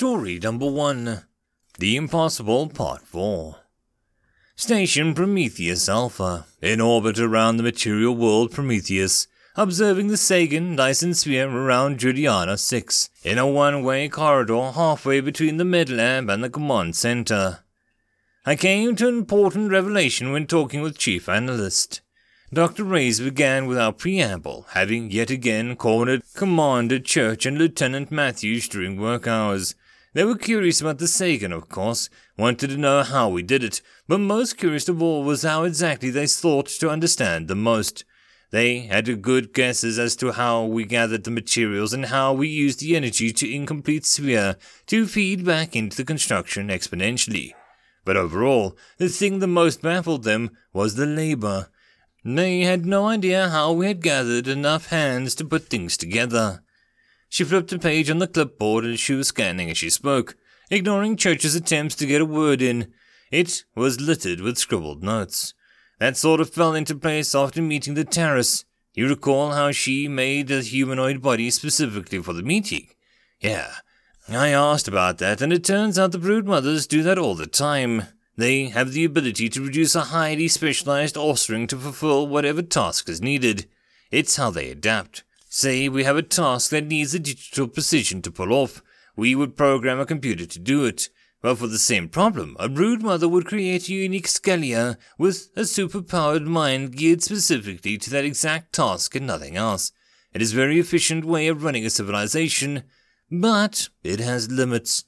Story number one The Impossible Part 4. Station Prometheus Alpha, in orbit around the material world Prometheus, observing the Sagan Dyson sphere around Juliana 6, in a one way corridor halfway between the Medlab and the command center. I came to an important revelation when talking with Chief Analyst. Dr. Reyes began without preamble, having yet again cornered Commander Church and Lieutenant Matthews during work hours. They were curious about the Sagan, of course, wanted to know how we did it, but most curious of all was how exactly they thought to understand the most. They had good guesses as to how we gathered the materials and how we used the energy to incomplete sphere to feed back into the construction exponentially. But overall, the thing that most baffled them was the labor. They had no idea how we had gathered enough hands to put things together. She flipped a page on the clipboard and she was scanning as she spoke, ignoring Church's attempts to get a word in. It was littered with scribbled notes. That sort of fell into place after meeting the Terrace. You recall how she made a humanoid body specifically for the meeting? Yeah. I asked about that, and it turns out the brood mothers do that all the time. They have the ability to produce a highly specialized offspring to fulfill whatever task is needed. It's how they adapt. Say we have a task that needs a digital precision to pull off. We would program a computer to do it. But for the same problem, a brood mother would create a unique Scalia with a superpowered mind geared specifically to that exact task and nothing else. It is a very efficient way of running a civilization, but it has limits.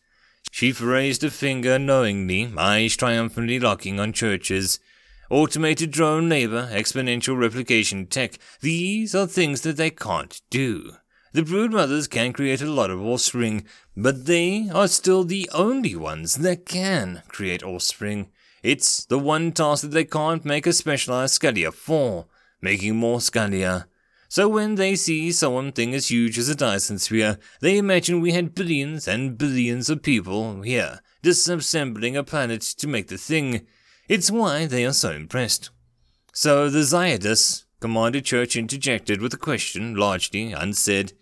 She raised a finger knowingly, eyes triumphantly locking on Church's. Automated drone labor, exponential replication tech, these are things that they can't do. The brood mothers can create a lot of offspring, but they are still the only ones that can create offspring. It's the one task that they can't make a specialized Scalia for, making more Scalia. So when they see something as huge as a Dyson sphere, they imagine we had billions and billions of people here, disassembling a planet to make the thing. It's why they are so impressed. So the Ziadus, Commander Church interjected with a question, largely unsaid.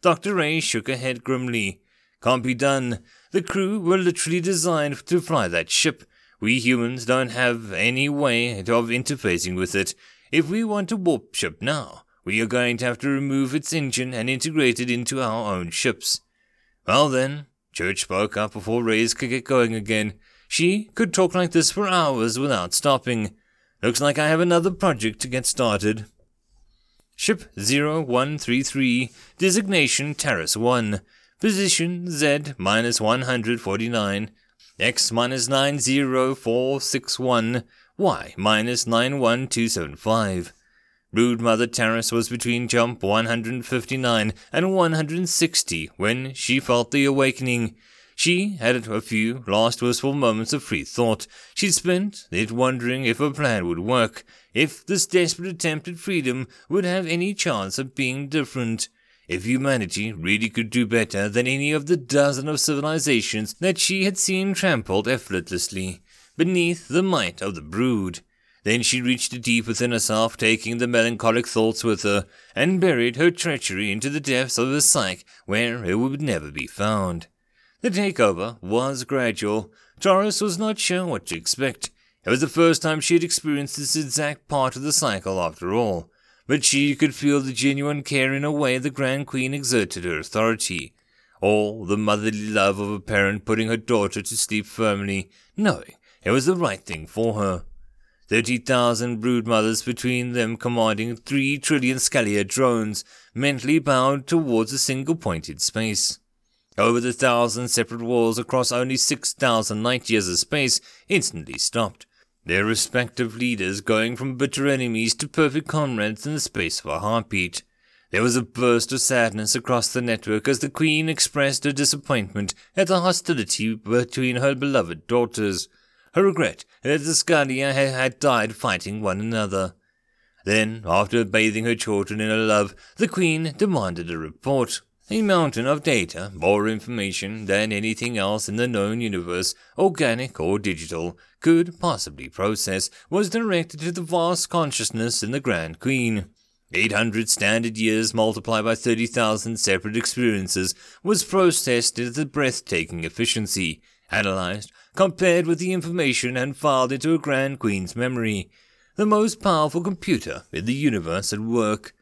Dr. Ray shook her head grimly. Can't be done. The crew were literally designed to fly that ship. We humans don't have any way of interfacing with it. If we want a warp ship now, we are going to have to remove its engine and integrate it into our own ships. Well then, Church spoke up before Reyes could get going again. She could talk like this for hours without stopping. Looks like I have another project to get started. Ship 0133, designation Terrace 1, position Z minus 149, X minus 90461, Y minus 91275. Brood Mother Terrace was between jump 159 and 160 when she felt the awakening. She had a few last wistful moments of free thought. She spent it wondering if her plan would work, if this desperate attempt at freedom would have any chance of being different, if humanity really could do better than any of the dozen of civilizations that she had seen trampled effortlessly beneath the might of the brood. Then she reached deep within herself, taking the melancholic thoughts with her, and buried her treachery into the depths of her psyche, where it would never be found. The takeover was gradual. Taurus was not sure what to expect. It was the first time she had experienced this exact part of the cycle, after all. But she could feel the genuine care in a way the Grand Queen exerted her authority. All the motherly love of a parent putting her daughter to sleep firmly, knowing it was the right thing for her. Thirty thousand brood mothers between them commanding three trillion Scalia drones, mentally bound towards a single pointed space. Over the thousand separate walls across only six thousand light years of space instantly stopped, their respective leaders going from bitter enemies to perfect comrades in the space of a heartbeat. There was a burst of sadness across the network as the Queen expressed her disappointment at the hostility between her beloved daughters her regret that the Scalia had died fighting one another. Then, after bathing her children in her love, the Queen demanded a report. A mountain of data, more information than anything else in the known universe, organic or digital, could possibly process, was directed to the vast consciousness in the Grand Queen. 800 standard years multiplied by 30,000 separate experiences was processed into breathtaking efficiency, analyzed, compared with the information and filed into a Grand Queen's memory, the most powerful computer in the universe at work.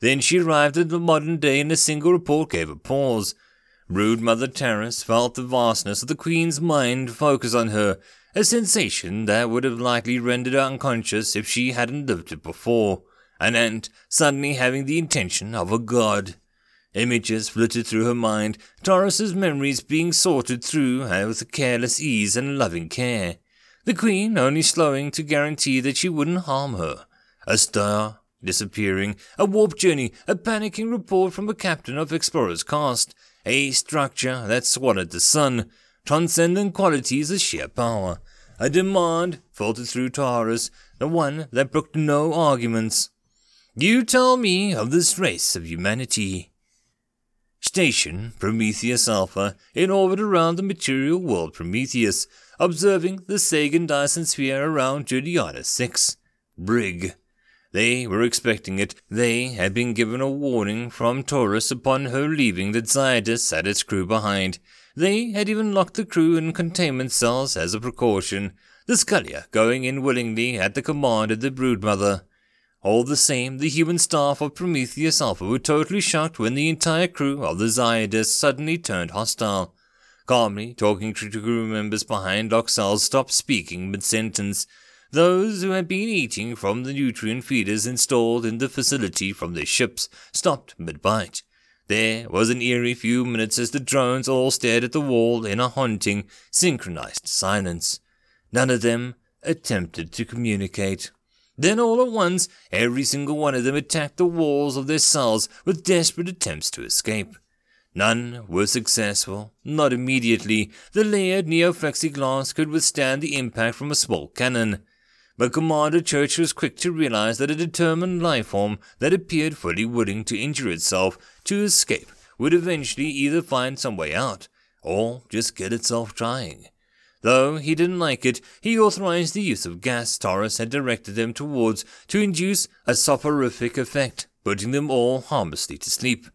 Then she arrived at the modern day and a single report gave a pause. Brood Mother Terrace felt the vastness of the Queen's mind focus on her, a sensation that would have likely rendered her unconscious if she hadn't lived it before an ant suddenly having the intention of a god. Images flitted through her mind, Taurus's memories being sorted through with careless ease and loving care. The queen only slowing to guarantee that she wouldn't harm her. A star disappearing, a warp journey, a panicking report from a captain of Explorer's cast, a structure that swallowed the sun, transcendent qualities of sheer power. A demand filtered through Taurus, the one that brooked no arguments. You tell me of this race of humanity. Station Prometheus Alpha in orbit around the material world Prometheus, observing the Sagan Dyson sphere around Juliana 6. Brig. They were expecting it. They had been given a warning from Taurus upon her leaving that Zaitis had its crew behind. They had even locked the crew in containment cells as a precaution, the Scullia going in willingly at the command of the broodmother. All the same, the human staff of Prometheus Alpha were totally shocked when the entire crew of the Zaitis suddenly turned hostile. Calmly, talking to the crew members behind locked cells stopped speaking mid-sentence. Those who had been eating from the nutrient feeders installed in the facility from their ships stopped mid-bite. There was an eerie few minutes as the drones all stared at the wall in a haunting, synchronized silence. None of them attempted to communicate. Then all at once, every single one of them attacked the walls of their cells with desperate attempts to escape. None were successful, not immediately. The layered neoflexiglass could withstand the impact from a small cannon. But Commander Church was quick to realize that a determined life form that appeared fully willing to injure itself to escape would eventually either find some way out, or just get itself trying. Though he didn't like it, he authorized the use of gas Taurus had directed them towards to induce a soporific effect, putting them all harmlessly to sleep.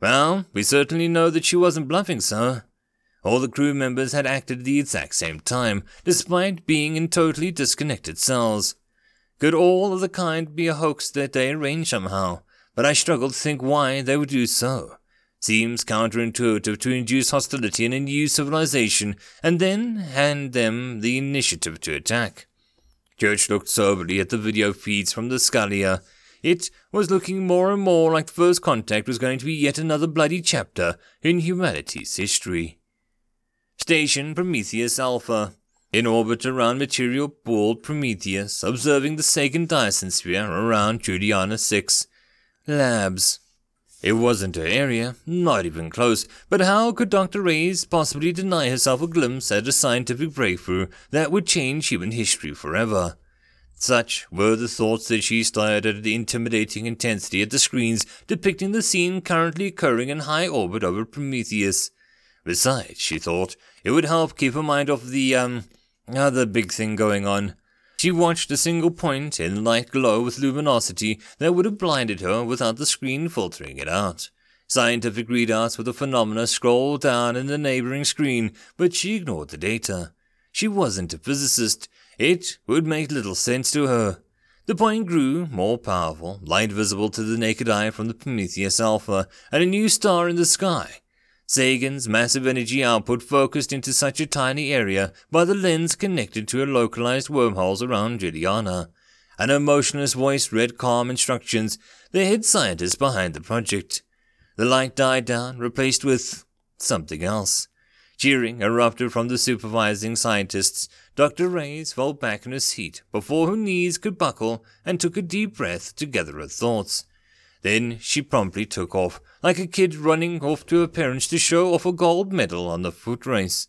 Well, we certainly know that she wasn't bluffing, sir. All the crew members had acted at the exact same time, despite being in totally disconnected cells. Could all of the kind be a hoax that they arranged somehow? But I struggled to think why they would do so seems counterintuitive to induce hostility in a new civilization and then hand them the initiative to attack. Church looked soberly at the video feeds from the Scullia. It was looking more and more like the first contact was going to be yet another bloody chapter in humanity's history. Station Prometheus Alpha. In orbit around material world Prometheus, observing the Sagan Dyson sphere around Juliana 6. Labs. It wasn't her area, not even close, but how could Dr. Reyes possibly deny herself a glimpse at a scientific breakthrough that would change human history forever? Such were the thoughts that she stared at the intimidating intensity at the screens depicting the scene currently occurring in high orbit over Prometheus. Besides, she thought, it would help keep her mind off the, um, other big thing going on. She watched a single point in light glow with luminosity that would have blinded her without the screen filtering it out. Scientific readouts for the phenomena scrolled down in the neighboring screen, but she ignored the data. She wasn't a physicist. It would make little sense to her. The point grew more powerful, light visible to the naked eye from the Prometheus Alpha, and a new star in the sky. Sagan's massive energy output focused into such a tiny area by the lens connected to her localized wormholes around Juliana. An emotionless voice read calm instructions, the head scientist behind the project. The light died down, replaced with something else. Cheering erupted from the supervising scientists. Dr. Reyes fell back in her seat before her knees could buckle and took a deep breath to gather her thoughts. Then she promptly took off, like a kid running off to her parents to show off a gold medal on the foot race.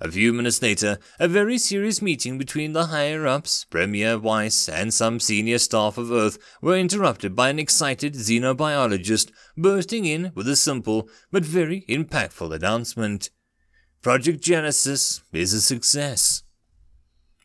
A few minutes later, a very serious meeting between the higher ups, Premier Weiss, and some senior staff of Earth were interrupted by an excited xenobiologist bursting in with a simple but very impactful announcement. Project Genesis is a success.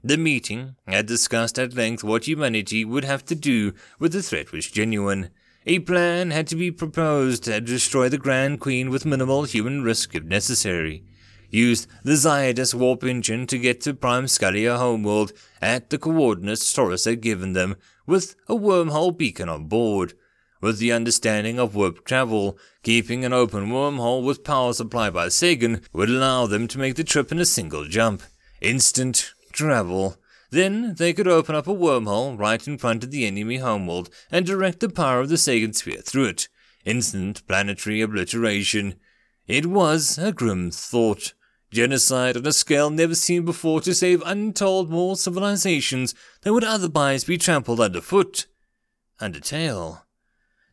The meeting had discussed at length what humanity would have to do with the threat was genuine A plan had to be proposed to destroy the Grand Queen with minimal human risk if necessary. Use the Zydus warp engine to get to Prime Scalia homeworld at the coordinates Taurus had given them, with a wormhole beacon on board. With the understanding of warp travel, keeping an open wormhole with power supplied by Sagan would allow them to make the trip in a single jump. Instant travel. Then they could open up a wormhole right in front of the enemy homeworld and direct the power of the Sagan sphere through it. Instant planetary obliteration. It was a grim thought. Genocide on a scale never seen before to save untold more civilizations that would otherwise be trampled underfoot. Undertale.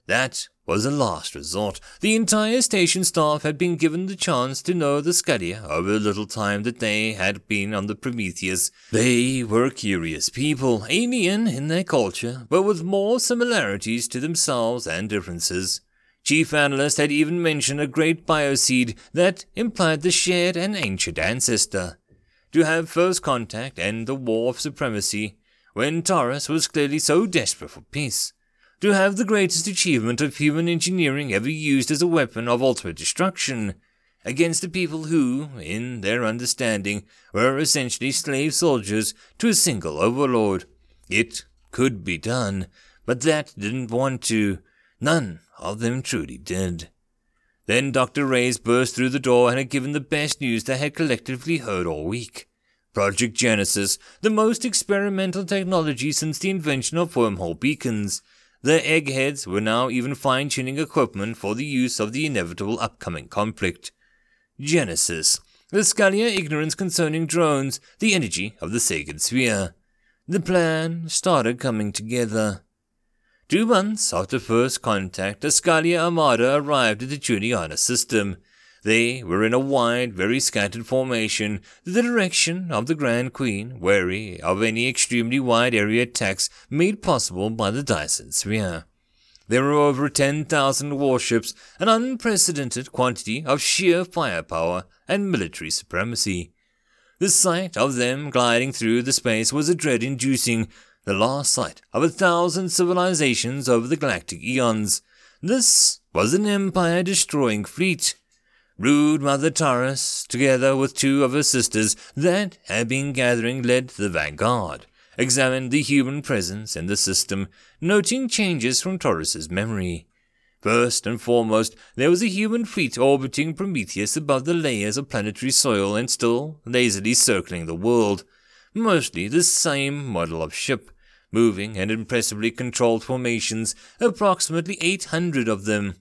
That was a last resort. The entire station staff had been given the chance to know the Scalia over the little time that they had been on the Prometheus. They were curious people, alien in their culture, but with more similarities to themselves than differences. Chief Analyst had even mentioned a great bioseed that implied the shared and ancient ancestor. To have first contact and the war of supremacy, when Taurus was clearly so desperate for peace. To have the greatest achievement of human engineering ever used as a weapon of ultimate destruction, against a people who, in their understanding, were essentially slave soldiers to a single overlord. It could be done, but that didn't want to. None of them truly did. Then Dr. Reyes burst through the door and had given the best news they had collectively heard all week. Project Genesis, the most experimental technology since the invention of wormhole beacons. The eggheads were now even fine tuning equipment for the use of the inevitable upcoming conflict. Genesis, the Scalia ignorance concerning drones, the energy of the Sagan sphere. The plan started coming together. Two months after first contact, the Scalia Armada arrived at the Juliana system. They were in a wide, very scattered formation, the direction of the Grand Queen, wary of any extremely wide area attacks made possible by the Dyson sphere. There were over 10,000 warships, an unprecedented quantity of sheer firepower and military supremacy. The sight of them gliding through the space was a dread inducing, the last sight of a thousand civilizations over the galactic eons. This was an empire destroying fleet. Brood Mother Taurus, together with two of her sisters that had been gathering, led the vanguard, examined the human presence in the system, noting changes from Taurus's memory. First and foremost, there was a human fleet orbiting Prometheus above the layers of planetary soil and still lazily circling the world. Mostly the same model of ship, moving in impressively controlled formations, approximately 800 of them.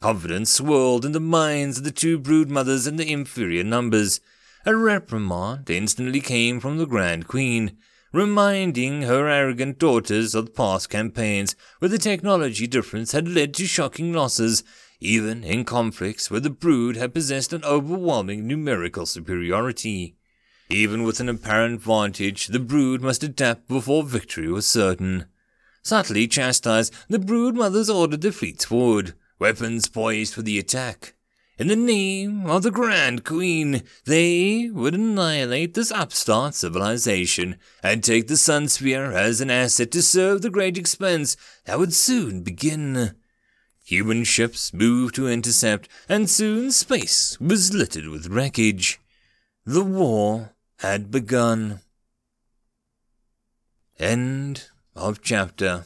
Confidence swirled in the minds of the two brood mothers and the inferior numbers. A reprimand instantly came from the Grand Queen, reminding her arrogant daughters of past campaigns where the technology difference had led to shocking losses, even in conflicts where the brood had possessed an overwhelming numerical superiority. Even with an apparent vantage, the brood must adapt before victory was certain. Subtly chastised, the brood mothers ordered the fleets forward, weapons poised for the attack. In the name of the Grand Queen, they would annihilate this upstart civilization and take the Sun Sphere as an asset to serve the great expense that would soon begin. Human ships moved to intercept, and soon space was littered with wreckage. The war had begun. End of chapter.